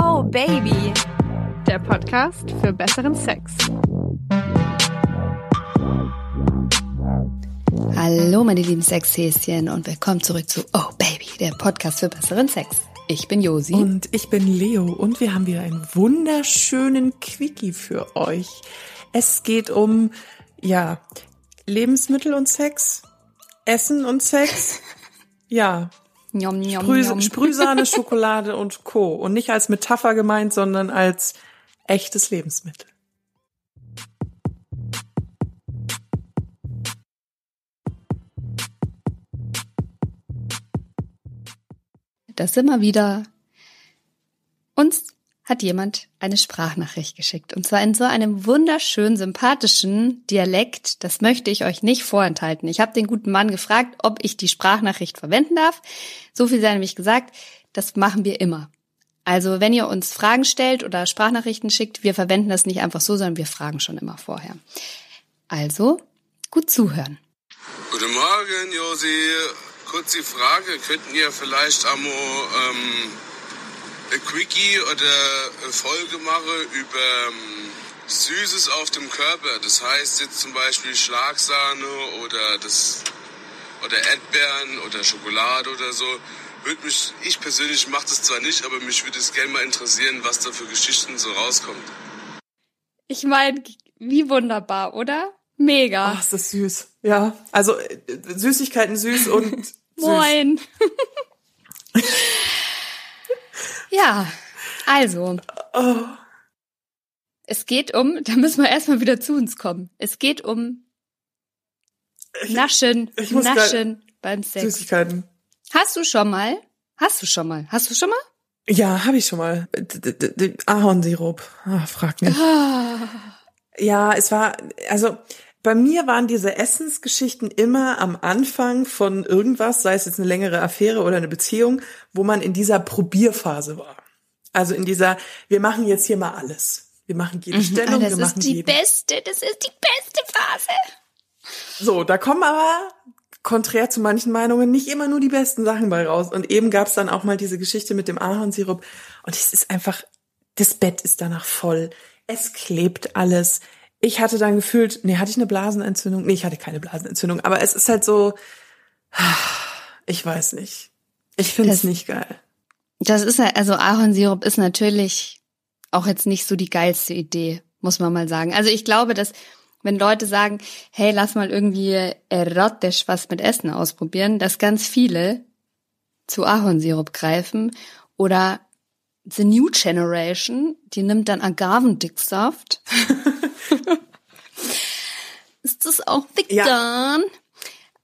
Oh Baby, der Podcast für besseren Sex. Hallo meine lieben Sexhäschen und willkommen zurück zu Oh Baby, der Podcast für besseren Sex. Ich bin Josi. Und ich bin Leo und wir haben wieder einen wunderschönen Quickie für euch. Es geht um, ja, Lebensmittel und Sex, Essen und Sex. Ja. Njom, njom, Sprüh, njom. Sprühsahne, Schokolade und Co. Und nicht als Metapher gemeint, sondern als echtes Lebensmittel. Das immer wieder. Uns hat jemand eine Sprachnachricht geschickt. Und zwar in so einem wunderschön sympathischen Dialekt. Das möchte ich euch nicht vorenthalten. Ich habe den guten Mann gefragt, ob ich die Sprachnachricht verwenden darf. So viel sei nämlich gesagt, das machen wir immer. Also wenn ihr uns Fragen stellt oder Sprachnachrichten schickt, wir verwenden das nicht einfach so, sondern wir fragen schon immer vorher. Also, gut zuhören. Guten Morgen, Josi. Kurz die Frage, könnten ihr vielleicht Amo ähm, Quickie oder eine Folge machen über ähm, Süßes auf dem Körper? Das heißt jetzt zum Beispiel Schlagsahne oder das oder Erdbeeren oder Schokolade oder so. Würde mich, ich persönlich mache das zwar nicht, aber mich würde es gerne mal interessieren, was da für Geschichten so rauskommt. Ich meine, wie wunderbar, oder? Mega. Ach, ist das süß. Ja, also äh, Süßigkeiten süß und süß. Moin. ja, also. Oh. Es geht um, da müssen wir erstmal wieder zu uns kommen. Es geht um Naschen, ich muss Naschen beim Sex. Süßigkeiten. Hast du schon mal? Hast du schon mal? Hast du schon mal? Ja, habe ich schon mal. Ahornsirup. Ah, frag nicht. Ah. Ja, es war, also bei mir waren diese Essensgeschichten immer am Anfang von irgendwas, sei es jetzt eine längere Affäre oder eine Beziehung, wo man in dieser Probierphase war. Also in dieser, wir machen jetzt hier mal alles. Wir machen jede Stellung, Ah, das wir machen ist die jeden. beste, das ist die beste Phase. So, da kommen aber, konträr zu manchen Meinungen, nicht immer nur die besten Sachen bei raus. Und eben gab's dann auch mal diese Geschichte mit dem Ahornsirup. Und es ist einfach, das Bett ist danach voll. Es klebt alles. Ich hatte dann gefühlt, nee, hatte ich eine Blasenentzündung? Nee, ich hatte keine Blasenentzündung. Aber es ist halt so, ich weiß nicht. Ich finde es nicht geil. Das ist ja, also Ahornsirup ist natürlich auch jetzt nicht so die geilste Idee, muss man mal sagen. Also ich glaube, dass wenn Leute sagen, hey, lass mal irgendwie erotisch was mit Essen ausprobieren, dass ganz viele zu Ahornsirup greifen oder The New Generation, die nimmt dann Agavendicksaft. ist das auch vegan?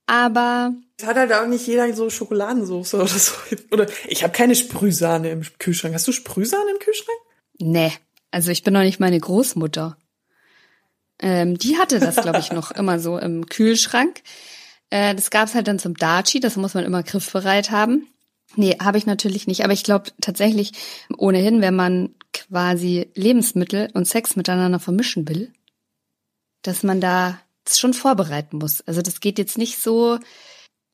Aber Es hat halt auch nicht jeder so Schokoladensauce oder so. Oder ich habe keine Sprühsahne im Kühlschrank. Hast du Sprühsahne im Kühlschrank? Nee, also ich bin noch nicht meine Großmutter. Ähm, die hatte das, glaube ich, noch immer so im Kühlschrank. Äh, das gab's halt dann zum Daci, das muss man immer griffbereit haben. Nee, habe ich natürlich nicht. Aber ich glaube tatsächlich ohnehin, wenn man quasi Lebensmittel und Sex miteinander vermischen will, dass man da schon vorbereiten muss. Also das geht jetzt nicht so,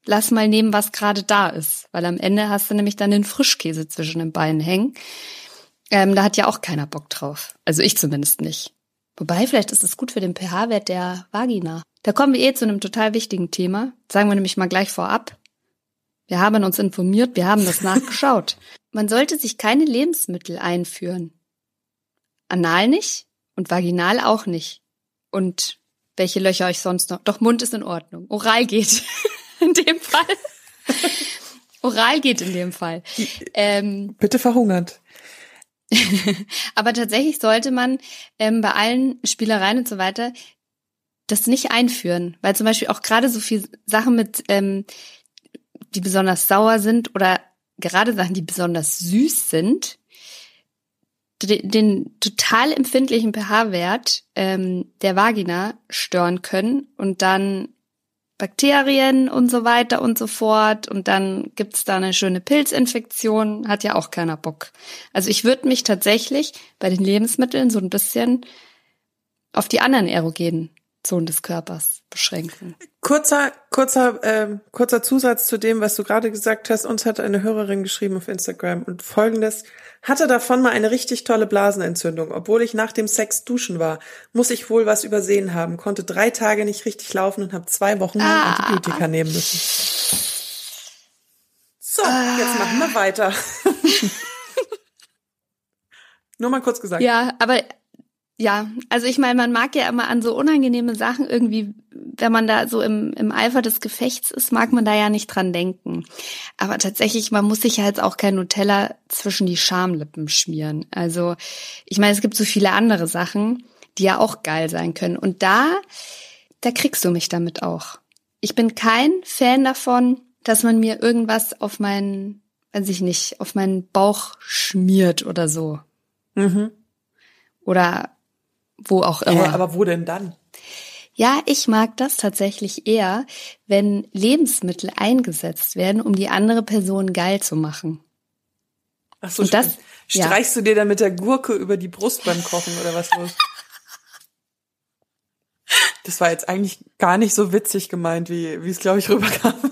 lass mal nehmen, was gerade da ist. Weil am Ende hast du nämlich dann den Frischkäse zwischen den Beinen hängen. Ähm, da hat ja auch keiner Bock drauf. Also ich zumindest nicht. Wobei, vielleicht ist es gut für den pH-Wert der Vagina. Da kommen wir eh zu einem total wichtigen Thema. Sagen wir nämlich mal gleich vorab. Wir haben uns informiert, wir haben das nachgeschaut. Man sollte sich keine Lebensmittel einführen. Anal nicht und vaginal auch nicht. Und welche Löcher euch sonst noch. Doch Mund ist in Ordnung. Oral geht in dem Fall. Oral geht in dem Fall. Ähm, Bitte verhungert. aber tatsächlich sollte man ähm, bei allen Spielereien und so weiter das nicht einführen, weil zum Beispiel auch gerade so viel Sachen mit, ähm, die besonders sauer sind oder gerade Sachen, die besonders süß sind, den, total empfindlichen pH-Wert ähm, der Vagina stören können und dann Bakterien und so weiter und so fort. Und dann gibt's da eine schöne Pilzinfektion, hat ja auch keiner Bock. Also ich würde mich tatsächlich bei den Lebensmitteln so ein bisschen auf die anderen erogenen Zonen des Körpers beschränken. Kurzer, kurzer, ähm, kurzer Zusatz zu dem, was du gerade gesagt hast. Uns hat eine Hörerin geschrieben auf Instagram und folgendes. Hatte davon mal eine richtig tolle Blasenentzündung. Obwohl ich nach dem Sex duschen war, muss ich wohl was übersehen haben. Konnte drei Tage nicht richtig laufen und habe zwei Wochen Ah. Antibiotika nehmen müssen. So, jetzt machen wir weiter. Nur mal kurz gesagt. Ja, aber ja, also ich meine, man mag ja immer an so unangenehme Sachen irgendwie, wenn man da so im, im Eifer des Gefechts ist, mag man da ja nicht dran denken. Aber tatsächlich, man muss sich ja jetzt auch kein Nutella zwischen die Schamlippen schmieren. Also ich meine, es gibt so viele andere Sachen, die ja auch geil sein können. Und da, da kriegst du mich damit auch. Ich bin kein Fan davon, dass man mir irgendwas auf meinen, weiß ich nicht, auf meinen Bauch schmiert oder so. Mhm. Oder wo auch Hä, immer. aber wo denn dann? ja, ich mag das tatsächlich eher, wenn Lebensmittel eingesetzt werden, um die andere Person geil zu machen. Ach so, Und das- ja. streichst du dir dann mit der Gurke über die Brust beim Kochen oder was los? Das war jetzt eigentlich gar nicht so witzig gemeint, wie, wie es, glaube ich, rüberkam.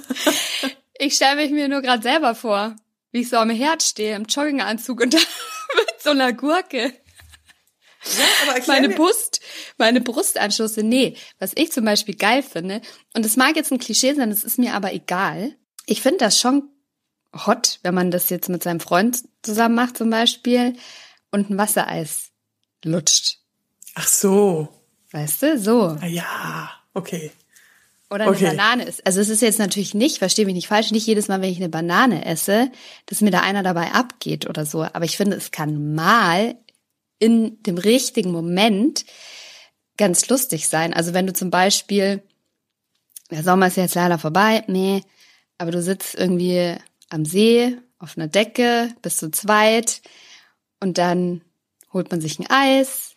Ich stelle mich mir nur gerade selber vor, wie ich so am Herd stehe, im Jogginganzug und mit so einer Gurke. Ja, meine mir- Brust, meine Brustanschlüsse. Nee, was ich zum Beispiel geil finde, und es mag jetzt ein Klischee sein, das ist mir aber egal. Ich finde das schon hot, wenn man das jetzt mit seinem Freund zusammen macht zum Beispiel und ein Wassereis lutscht. Ach so. Weißt du, so. Ah, Ja, okay. Oder eine Okay. Banane ist. Also es ist jetzt natürlich nicht, verstehe mich nicht falsch, nicht jedes Mal, wenn ich eine Banane esse, dass mir da einer dabei abgeht oder so. Aber ich finde, es kann mal in dem richtigen Moment ganz lustig sein. Also wenn du zum Beispiel, der Sommer ist jetzt leider vorbei, nee, aber du sitzt irgendwie am See auf einer Decke, bist zu zweit und dann holt man sich ein Eis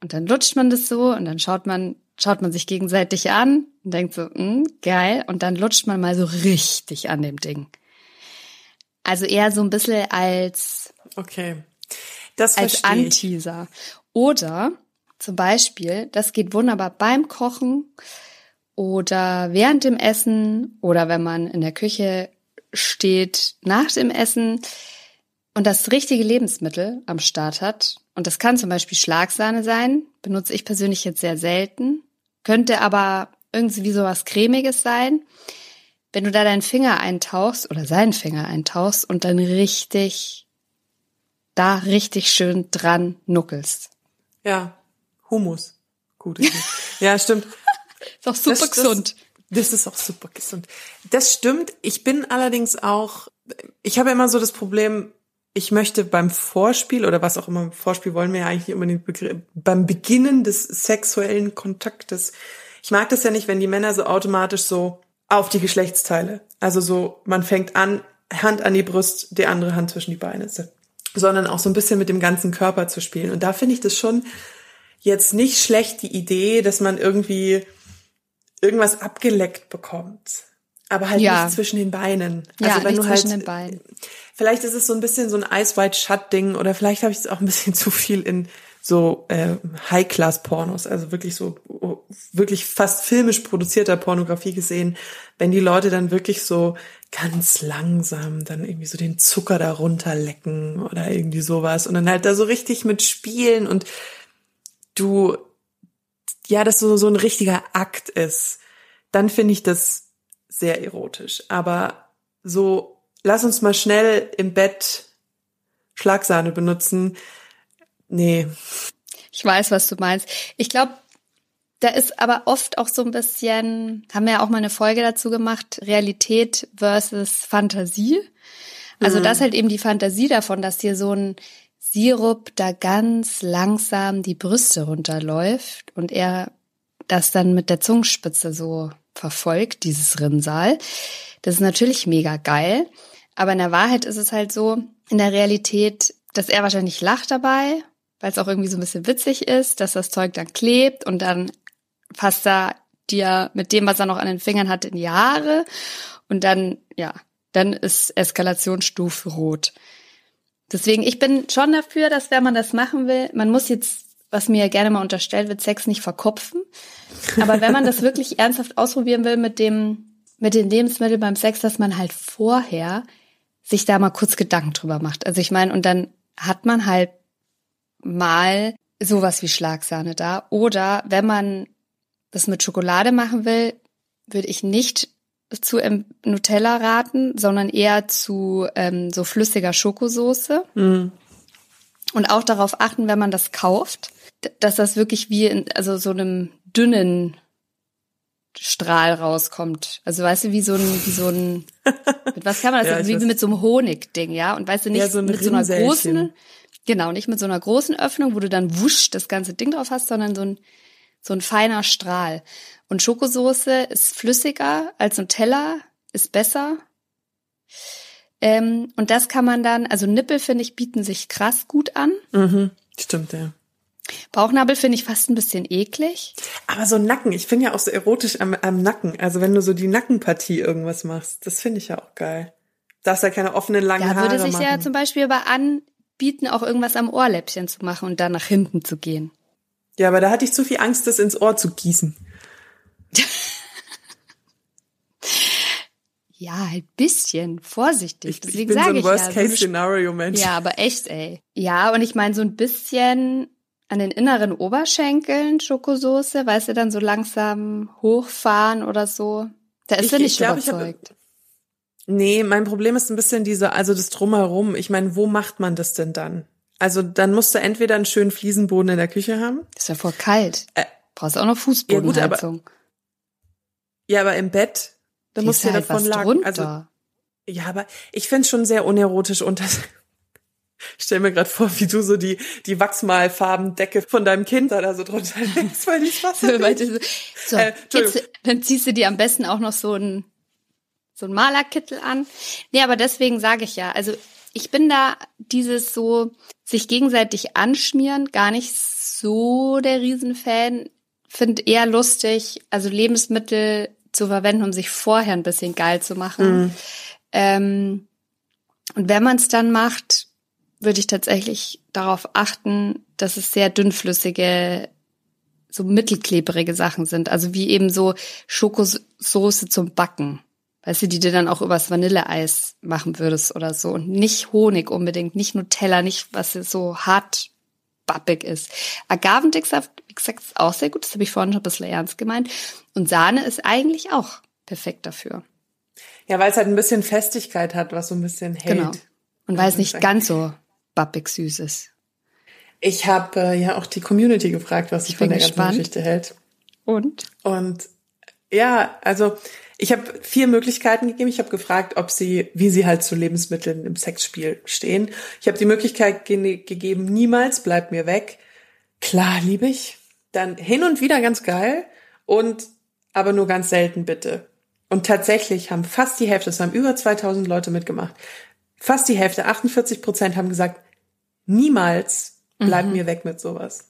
und dann lutscht man das so und dann schaut man, schaut man sich gegenseitig an und denkt so, hm, geil, und dann lutscht man mal so richtig an dem Ding. Also eher so ein bisschen als Okay. Das als. Anteaser. Oder zum Beispiel, das geht wunderbar beim Kochen oder während dem Essen oder wenn man in der Küche steht nach dem Essen und das richtige Lebensmittel am Start hat. Und das kann zum Beispiel Schlagsahne sein, benutze ich persönlich jetzt sehr selten, könnte aber irgendwie sowas Cremiges sein. Wenn du da deinen Finger eintauchst oder seinen Finger eintauchst und dann richtig da richtig schön dran nuckelst. Ja, Humus. Idee. ja, stimmt. Ist auch super Das- das- gesund. Das ist auch super gesund. Das stimmt. Ich bin allerdings auch, ich habe immer so das Problem, ich möchte beim Vorspiel oder was auch immer, Vorspiel wollen wir ja eigentlich nicht unbedingt begr- beim Beginnen des sexuellen Kontaktes. Ich mag das ja nicht, wenn die Männer so automatisch so auf die Geschlechtsteile, also so, man fängt an, Hand an die Brust, die andere Hand zwischen die Beine, sondern auch so ein bisschen mit dem ganzen Körper zu spielen. Und da finde ich das schon jetzt nicht schlecht, die Idee, dass man irgendwie irgendwas abgeleckt bekommt. Aber halt Ja. nicht zwischen den Beinen. Ja, Also wenn nicht du halt, zwischen den Beinen. vielleicht ist es so ein bisschen so ein Ice White Shut Ding oder vielleicht habe ich es auch ein bisschen zu viel in so äh, High Class Pornos, also wirklich so oh, wirklich fast filmisch produzierter Pornografie gesehen, wenn die Leute dann wirklich so ganz langsam dann irgendwie so den Zucker da runterlecken oder irgendwie sowas und dann halt da so richtig mit spielen und du ja, das so so ein richtiger Akt ist, dann finde ich das sehr erotisch. Aber so, lass uns mal schnell im Bett Schlagsahne benutzen. Nee. Ich weiß, was du meinst. Ich glaube, da ist aber oft auch so ein bisschen, haben wir ja auch mal eine Folge dazu gemacht, Realität versus Fantasie. Also das halt eben die Fantasie davon, dass dir so ein Sirup da ganz langsam die Brüste runterläuft und er das dann mit der Zungenspitze so verfolgt, dieses Rinnsal. Das ist natürlich mega geil. Aber in der Wahrheit ist es halt so, in der Realität, dass er wahrscheinlich lacht dabei, weil es auch irgendwie so ein bisschen witzig ist, dass das Zeug dann klebt und dann passt er dir mit dem, was er noch an den Fingern hat, in Haare und dann, ja, dann ist Eskalationsstufe rot. Deswegen, ich bin schon dafür, dass wenn man das machen will, man muss jetzt was mir gerne mal unterstellt wird, Sex nicht verkopfen. Aber wenn man das wirklich ernsthaft ausprobieren will mit dem, mit den Lebensmitteln beim Sex, dass man halt vorher sich da mal kurz Gedanken drüber macht. Also ich meine, und dann hat man halt mal sowas wie Schlagsahne da. Oder wenn man das mit Schokolade machen will, würde ich nicht zu ähm, Nutella raten, sondern eher zu ähm, so flüssiger Schokosoße. Mhm. Und auch darauf achten, wenn man das kauft, dass das wirklich wie in also so einem dünnen Strahl rauskommt. Also weißt du, wie so ein, wie so ein, mit was kann man das? Ja, wie weiß. mit so einem Honigding, ja? Und weißt du, nicht Ja, so mit so einer großen, genau, nicht mit so einer großen Öffnung, wo du dann wusch das ganze Ding drauf hast, sondern so ein, so ein feiner Strahl. Und Schokosoße ist flüssiger als Nutella, ist besser. Ähm, und das kann man dann, also Nippel finde ich bieten sich krass gut an. Mhm. Stimmt, ja. Bauchnabel finde ich fast ein bisschen eklig. Aber so Nacken, ich finde ja auch so erotisch am, am Nacken. Also wenn du so die Nackenpartie irgendwas machst, das finde ich ja auch geil. Darfst ja keine offenen langen Da Haare würde sich machen. ja zum Beispiel aber anbieten, auch irgendwas am Ohrläppchen zu machen und dann nach hinten zu gehen. Ja, aber da hatte ich zu viel Angst, das ins Ohr zu gießen. Ja, halt bisschen vorsichtig. Ich, ich Deswegen bin so ein ich ja. so eine Worst-Case-Szenario-Mensch. Ja, aber echt, ey. Ja, und ich meine so ein bisschen an den inneren Oberschenkeln Schokosoße, weißt du, dann so langsam hochfahren oder so. Da ist Ich- er ich nicht glaub, ich hab- überzeugt. Nee, mein Problem ist ein bisschen diese, also das Drumherum. Ich meine, wo macht man das denn dann? Also dann musst du entweder einen schönen Fliesenboden in der Küche haben. ist ja voll kalt. Äh, Brauchst auch noch Ja, gut, aber- Fußbodenheizung. Ja, aber im Bett, da musst du ja halt davon was lagen. drunter. Also, ja, aber ich find's schon sehr unerotisch und das, ich stell mir gerade vor, wie du so die, die Wachsmalfarbendecke von deinem Kind da, da so drunter legst, weil die Wasser so, Äh, jetzt, dann ziehst du dir am besten auch noch so ein so ein Malerkittel an. Nee, aber deswegen sage ich ja, also ich bin da dieses so sich gegenseitig anschmieren gar nicht so der Riesenfan. Find eher lustig, also Lebensmittel zu verwenden, um sich vorher ein bisschen geil zu machen. Ähm, und wenn man es dann macht, würde ich tatsächlich darauf achten, dass es sehr dünnflüssige so mittelklebrige Sachen sind. Also wie eben so Schokosoße zum Backen. Weißt du, die du dann auch übers Vanilleeis machen würdest oder so. Und nicht Honig unbedingt, nicht Nutella, nicht was so hart bappig ist. Agavendicksaft, wie gesagt, ist auch sehr gut. Das habe ich vorhin schon ein bisschen ernst gemeint. Und Sahne ist eigentlich auch perfekt dafür. Ja, weil es halt ein bisschen Festigkeit hat, was so ein bisschen hält. Genau. Und weil es nicht Ja, ganz so bappig süß ist. Ich habe äh, ja auch die Community gefragt, was sie von der gespannt. ganzen Geschichte hält. Und? Und ja, also ich habe vier Möglichkeiten gegeben. Ich habe gefragt, ob sie, wie sie halt zu Lebensmitteln im Sexspiel stehen. Ich habe die Möglichkeit ge gegeben, niemals, bleibt mir weg. Klar, liebe ich. Dann hin und wieder ganz geil und aber nur ganz selten bitte. Und tatsächlich haben fast die Hälfte, es haben über 2000 Leute mitgemacht, fast die Hälfte, 48 Prozent haben gesagt, niemals bleibt Mhm. mir weg mit sowas.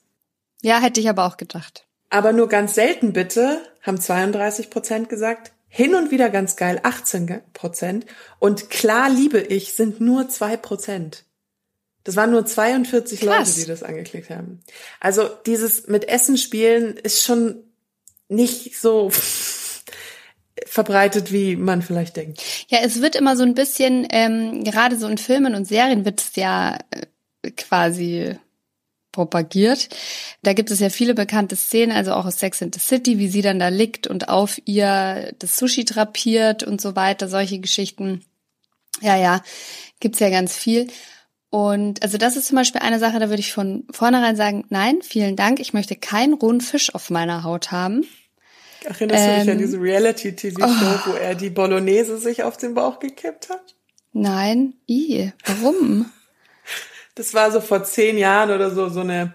Ja, hätte ich aber auch gedacht. Aber nur ganz selten bitte, haben 32 Prozent gesagt. Hin und wieder ganz geil, 18 Prozent. Und klar liebe ich sind nur zwei Prozent. Das waren nur 42 Krass. Leute, die das angeklickt haben. Also dieses mit Essen spielen ist schon nicht so verbreitet, wie man vielleicht denkt. Ja, es wird immer so ein bisschen, ähm, gerade so in Filmen und Serien wird es ja äh, quasi propagiert. Da gibt es ja viele bekannte Szenen, also auch aus Sex and the City, wie sie dann da liegt und auf ihr das Sushi drapiert und so weiter, solche Geschichten. Ja, ja, gibt's ja ganz viel. Und also das ist zum Beispiel eine Sache, da würde ich von vornherein sagen, nein, vielen Dank, ich möchte keinen rohen Fisch auf meiner Haut haben. Erinnerst du dich an Ähm, diese Reality-TV-Show, wo er die Bolognese sich auf den Bauch gekippt hat? Nein, i, warum? Das war so vor zehn Jahren oder so, so eine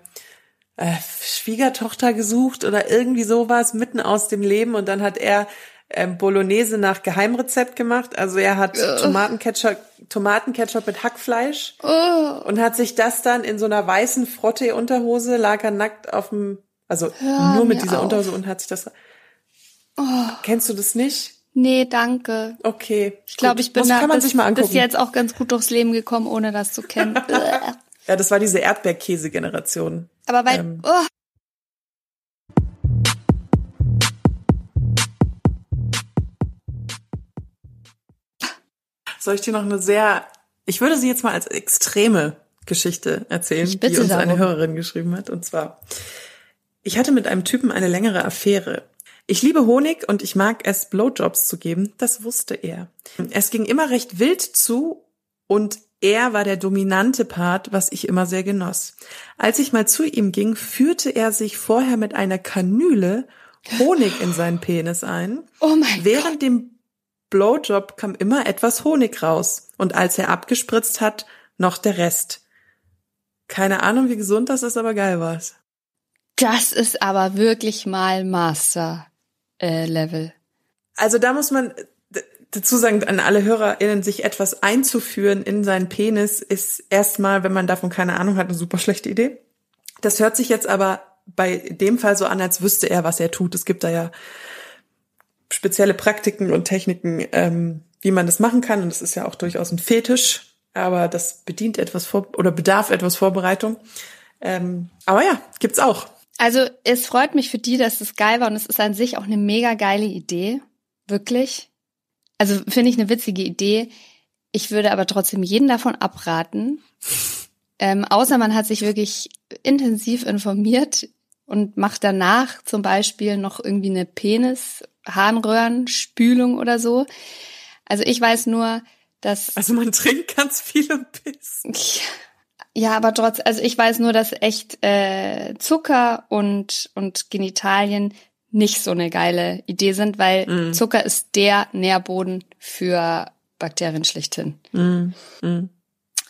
äh, Schwiegertochter gesucht oder irgendwie sowas mitten aus dem Leben und dann hat er ähm, Bolognese nach Geheimrezept gemacht. Also er hat Tomatenketchup, Tomatenketchup mit Hackfleisch Oh, und hat sich das dann in so einer weißen Frotte-Unterhose, lag er nackt auf dem, also Hör nur mit dieser auf. Unterhose und hat sich das. Kennst du das nicht? Nee, danke. Okay. Ich glaube, ich bin das da kann man bis, jetzt auch ganz gut durchs Leben gekommen, ohne das zu kennen. Ja, das war diese Erdbeerkäse-Generation. Aber weil, Ähm. oh, Soll ich dir noch eine sehr, ich würde sie jetzt mal als extreme Geschichte erzählen, die uns eine darum. Hörerin geschrieben hat. Und zwar, ich hatte mit einem Typen eine längere Affäre. Ich liebe Honig und ich mag es, Blowjobs zu geben. Das wusste er. Es ging immer recht wild zu und er war der dominante Part, was ich immer sehr genoss. Als ich mal zu ihm ging, führte er sich vorher mit einer Kanüle Honig in seinen Penis ein. oh mein Während dem Blowjob kam immer etwas Honig raus und als er abgespritzt hat, noch der Rest. Keine Ahnung, wie gesund das ist, aber geil war's. Das ist aber wirklich mal Master äh, Level. Also da muss man dazu sagen, an alle HörerInnen, sich etwas einzuführen in seinen Penis, ist erstmal, wenn man davon keine Ahnung hat, eine super schlechte Idee. Das hört sich jetzt aber bei dem Fall so an, als wüsste er, was er tut. Es gibt da ja spezielle Praktiken und Techniken, ähm, wie man das machen kann. Und das ist ja auch durchaus ein Fetisch, aber das bedient etwas vor oder bedarf etwas Vorbereitung. Ähm, aber ja, gibt's auch. Also es freut mich für die, dass es geil war und es ist an sich auch eine mega geile Idee. Wirklich. Also finde ich eine witzige Idee. Ich würde aber trotzdem jeden davon abraten. Ähm, außer man hat sich wirklich intensiv informiert und macht danach zum Beispiel noch irgendwie eine Penis-Harnröhrenspülung oder so. Also ich weiß nur, dass Also man trinkt ganz viel und pisst. ja, aber trotz, also ich weiß nur, dass echt äh, Zucker und und Genitalien nicht so eine geile Idee sind, weil Mm. Zucker ist der Nährboden für Bakterien schlechthin. Mm, mm.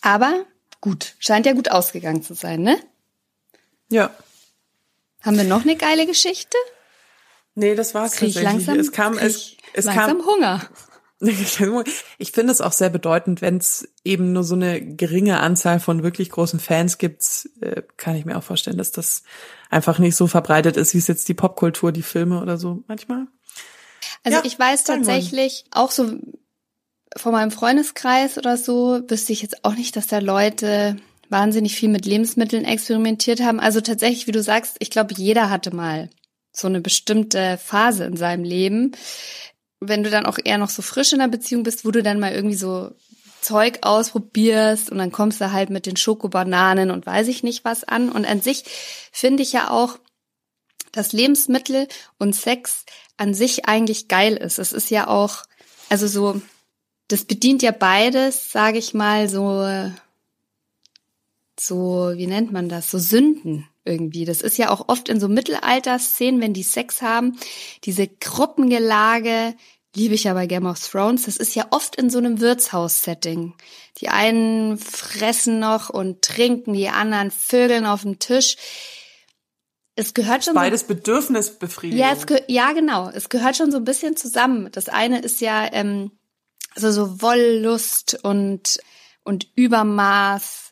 Aber gut, scheint ja gut ausgegangen zu sein, ne? Ja. Haben wir noch eine geile Geschichte? Nee, das war's Krieg ich tatsächlich. langsam, es kam, es, es langsam kam, Hunger. Ich finde es auch sehr bedeutend, wenn es eben nur so eine geringe Anzahl von wirklich großen Fans gibt, äh, kann ich mir auch vorstellen, dass das einfach nicht so verbreitet ist, wie es jetzt die Popkultur, die Filme oder so manchmal. Also Ja, ich weiß tatsächlich auch so von meinem Freundeskreis oder so, wüsste ich jetzt auch nicht, dass da Leute wahnsinnig viel mit Lebensmitteln experimentiert haben. Also tatsächlich, wie du sagst, ich glaube, jeder hatte mal so eine bestimmte Phase in seinem Leben. Wenn du dann auch eher noch so frisch in der Beziehung bist, wo du dann mal irgendwie so Zeug ausprobierst und dann kommst du halt mit den Schokobananen und weiß ich nicht was an. Und an sich finde ich ja auch, dass Lebensmittel und Sex an sich eigentlich geil ist. Es ist ja auch, also so, das bedient ja beides, sage ich mal, so, so, wie nennt man das, so Sünden irgendwie. Das ist ja auch oft in so Mittelalter-Szenen, wenn die Sex haben, diese Gruppengelage, liebe ich ja bei Game of Thrones, das ist ja oft in so einem Wirtshaus-Setting. Die einen fressen noch und trinken, die anderen vögeln auf dem Tisch. Es gehört schon so Beides Bedürfnisbefriedigung. ja, es ja, genau. Es gehört schon so ein bisschen zusammen. Das eine ist ja ähm, also so Wollust und und Übermaß.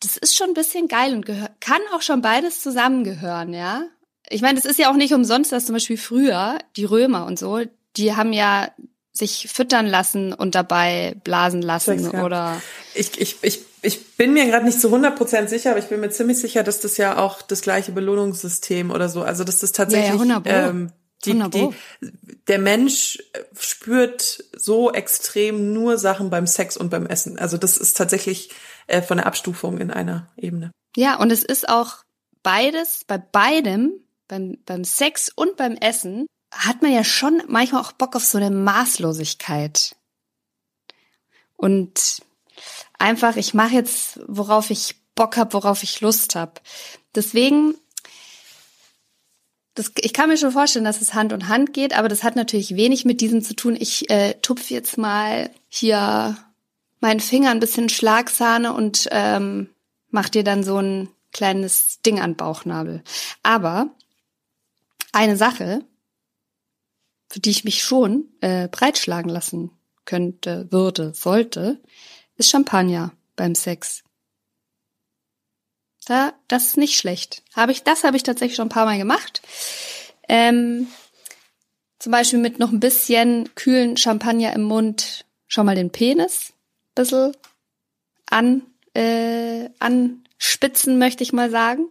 Das ist schon ein bisschen geil und kann auch schon beides zusammengehören, ja. Ich meine, das ist ja auch nicht umsonst, dass zum Beispiel früher die Römer und so, die haben ja sich füttern lassen und dabei blasen lassen Sex, ja. oder Ich, ich, ich, ich bin mir gerade nicht zu 100% sicher, aber ich bin mir ziemlich sicher, dass das ja auch das gleiche Belohnungssystem oder so, also dass das tatsächlich Ja, ja, 100 Pro. ähm, die, 100 Pro. die, der Mensch spürt so extrem nur Sachen beim Sex und beim Essen. Also das ist tatsächlich äh, von der Abstufung in einer Ebene. Ja, und es ist auch beides, bei beidem, beim, beim Sex und beim Essen, hat man ja schon manchmal auch Bock auf so eine Maßlosigkeit. Und einfach, ich mache jetzt, worauf ich Bock habe, worauf ich Lust habe. Deswegen, das, ich kann mir schon vorstellen, dass es Hand in Hand geht, aber das hat natürlich wenig mit diesem zu tun. Ich äh, tupf jetzt mal hier meinen Finger ein bisschen Schlagsahne und ähm, mach dir dann so ein kleines Ding an Bauchnabel. Aber eine Sache, für die ich mich schon äh, breitschlagen lassen könnte, würde, sollte, ist Champagner beim Sex. Da, das ist nicht schlecht. Habe ich, das habe ich tatsächlich schon ein paar Mal gemacht. Ähm, zum Beispiel mit noch ein bisschen kühlen Champagner im Mund schon mal den Penis bisschen an, äh, Spitzen, möchte ich mal sagen.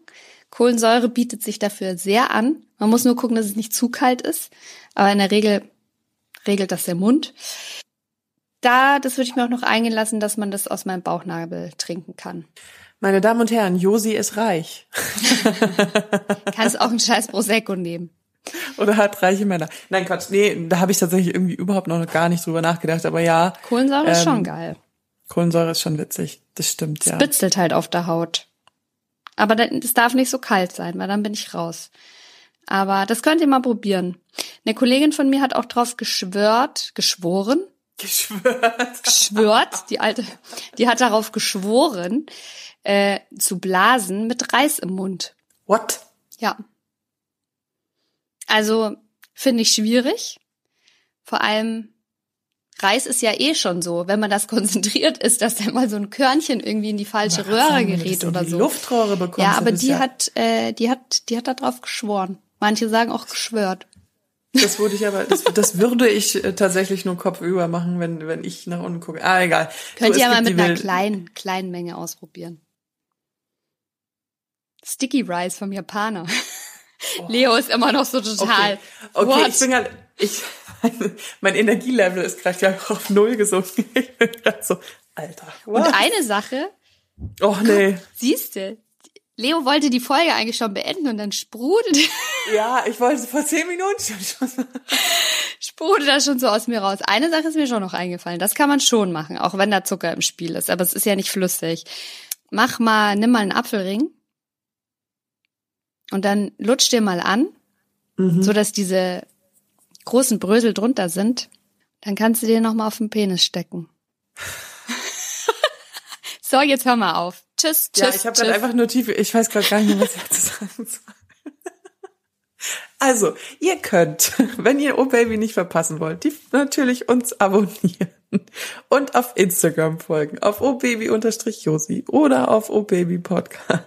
Kohlensäure bietet sich dafür sehr an. Man muss nur gucken, dass es nicht zu kalt ist. Aber in der Regel regelt das der Mund. Da, das würde ich mir auch noch eingehen lassen, dass man das aus meinem Bauchnabel trinken kann. Meine Damen und Herren, Josi ist reich. Kannst auch einen scheiß Prosecco nehmen. Oder hat reiche Männer. Nein, Quatsch. Nee, da habe ich tatsächlich irgendwie überhaupt noch gar nicht drüber nachgedacht. Aber ja. Kohlensäure ist ähm, schon geil. Kohlensäure ist schon witzig. Das stimmt, ja. Spitzelt halt auf der Haut. Aber es darf nicht so kalt sein, weil dann bin ich raus. Aber das könnt ihr mal probieren. Eine Kollegin von mir hat auch drauf geschwört, geschworen. Geschwört. Geschwört, die alte, die hat darauf geschworen, äh, zu blasen mit Reis im Mund. What? Ja. Also finde ich schwierig. Vor allem Reis ist ja eh schon so, wenn man das konzentriert ist, dass da mal so ein Körnchen irgendwie in die falsche Röhre sagen, gerät oder die so. Luftrohre bekommst. ja, aber die ja, hat, äh, die hat, die hat da drauf geschworen. Manche sagen auch geschwört. Das würde ich aber, das, das würde ich äh, tatsächlich nur kopfüber machen, wenn, wenn ich nach unten gucke. Ah, egal. Könnt So, ihr mal mit einer kleinen, kleinen Menge ausprobieren. Sticky Rice vom Japaner. Leo ist immer noch so total. Oh. Okay, okay What? ich bin gerade, ich, mein Energielevel ist gerade ja auf null gesunken. Ich bin gerade so, Alter. Und what? eine Sache, Och nee. siehste, Leo wollte die Folge eigentlich schon beenden und dann sprudelte, Ja, ich wollte vor zehn Minuten schon. sprudelte das schon so aus mir raus. Eine Sache ist mir schon noch eingefallen. Das kann man schon machen, auch wenn da Zucker im Spiel ist. Aber es ist ja nicht flüssig. Mach mal, nimm mal einen Apfelring und dann lutsch dir mal an, Mhm. so dass diese großen Brösel drunter sind. Dann kannst du dir noch mal auf den Penis stecken. so, jetzt hör mal auf. Tschüss, tschüss. Ja, ich habe gerade einfach nur tiefe, ich weiß gerade gar nicht mehr, was ich dazu sagen soll. Also, ihr könnt, wenn ihr Oh Baby nicht verpassen wollt, die natürlich uns abonnieren und auf Instagram folgen, auf Oh Baby-Josi oder auf Oh Baby Podcast.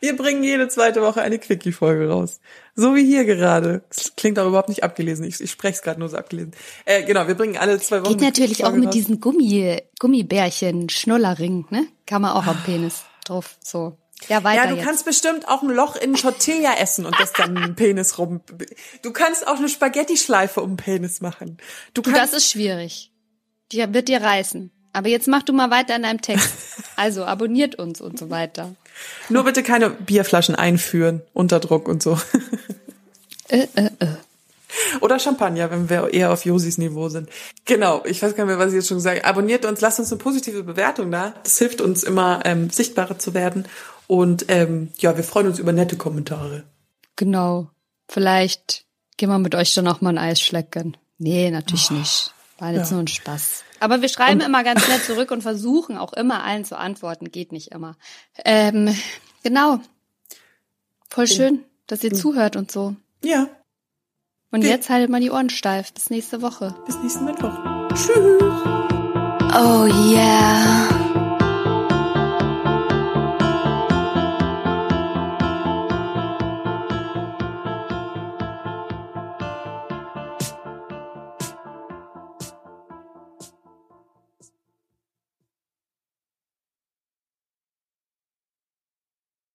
Wir bringen jede zweite Woche eine Quickie-Folge raus. So wie hier gerade. Das klingt auch überhaupt nicht abgelesen. Ich, ich spreche es gerade nur so abgelesen. Äh, genau, wir bringen alle zwei Wochen. Geht natürlich auch mit raus. diesen Gummi, Gummibärchen, Schnullerring, ne? Kann man auch am Penis drauf, so. Ja, weiter Ja, du jetzt. kannst bestimmt auch ein Loch in Tortilla essen und das dann im Penis rum. Du kannst auch eine Spaghetti-Schleife um den Penis machen. Du du, kannst, das ist schwierig. Die wird dir reißen. Aber jetzt mach du mal weiter in deinem Text. Also, abonniert uns und so weiter. Nur bitte keine Bierflaschen einführen, unter Druck und so. Äh, äh, äh. Oder Champagner, wenn wir eher auf Josis Niveau sind. Genau, ich weiß gar nicht mehr, was ich jetzt schon gesagt habe. Abonniert uns, lasst uns eine positive Bewertung da. Das hilft uns immer, ähm, sichtbarer zu werden. Und ähm, ja, wir freuen uns über nette Kommentare. Genau. Vielleicht gehen wir mit euch dann auch mal ein Eis schlecken. Nee, natürlich nicht. War jetzt Ja. nur ein Spaß. Aber wir schreiben immer ganz nett zurück und versuchen auch immer allen zu antworten. Geht nicht immer. Ähm, genau. Voll schön, dass ihr zuhört und so. Ja, Und jetzt haltet mal die Ohren steif. Bis nächste Woche. bis nächsten Mittwoch. Tschüss. Oh yeah.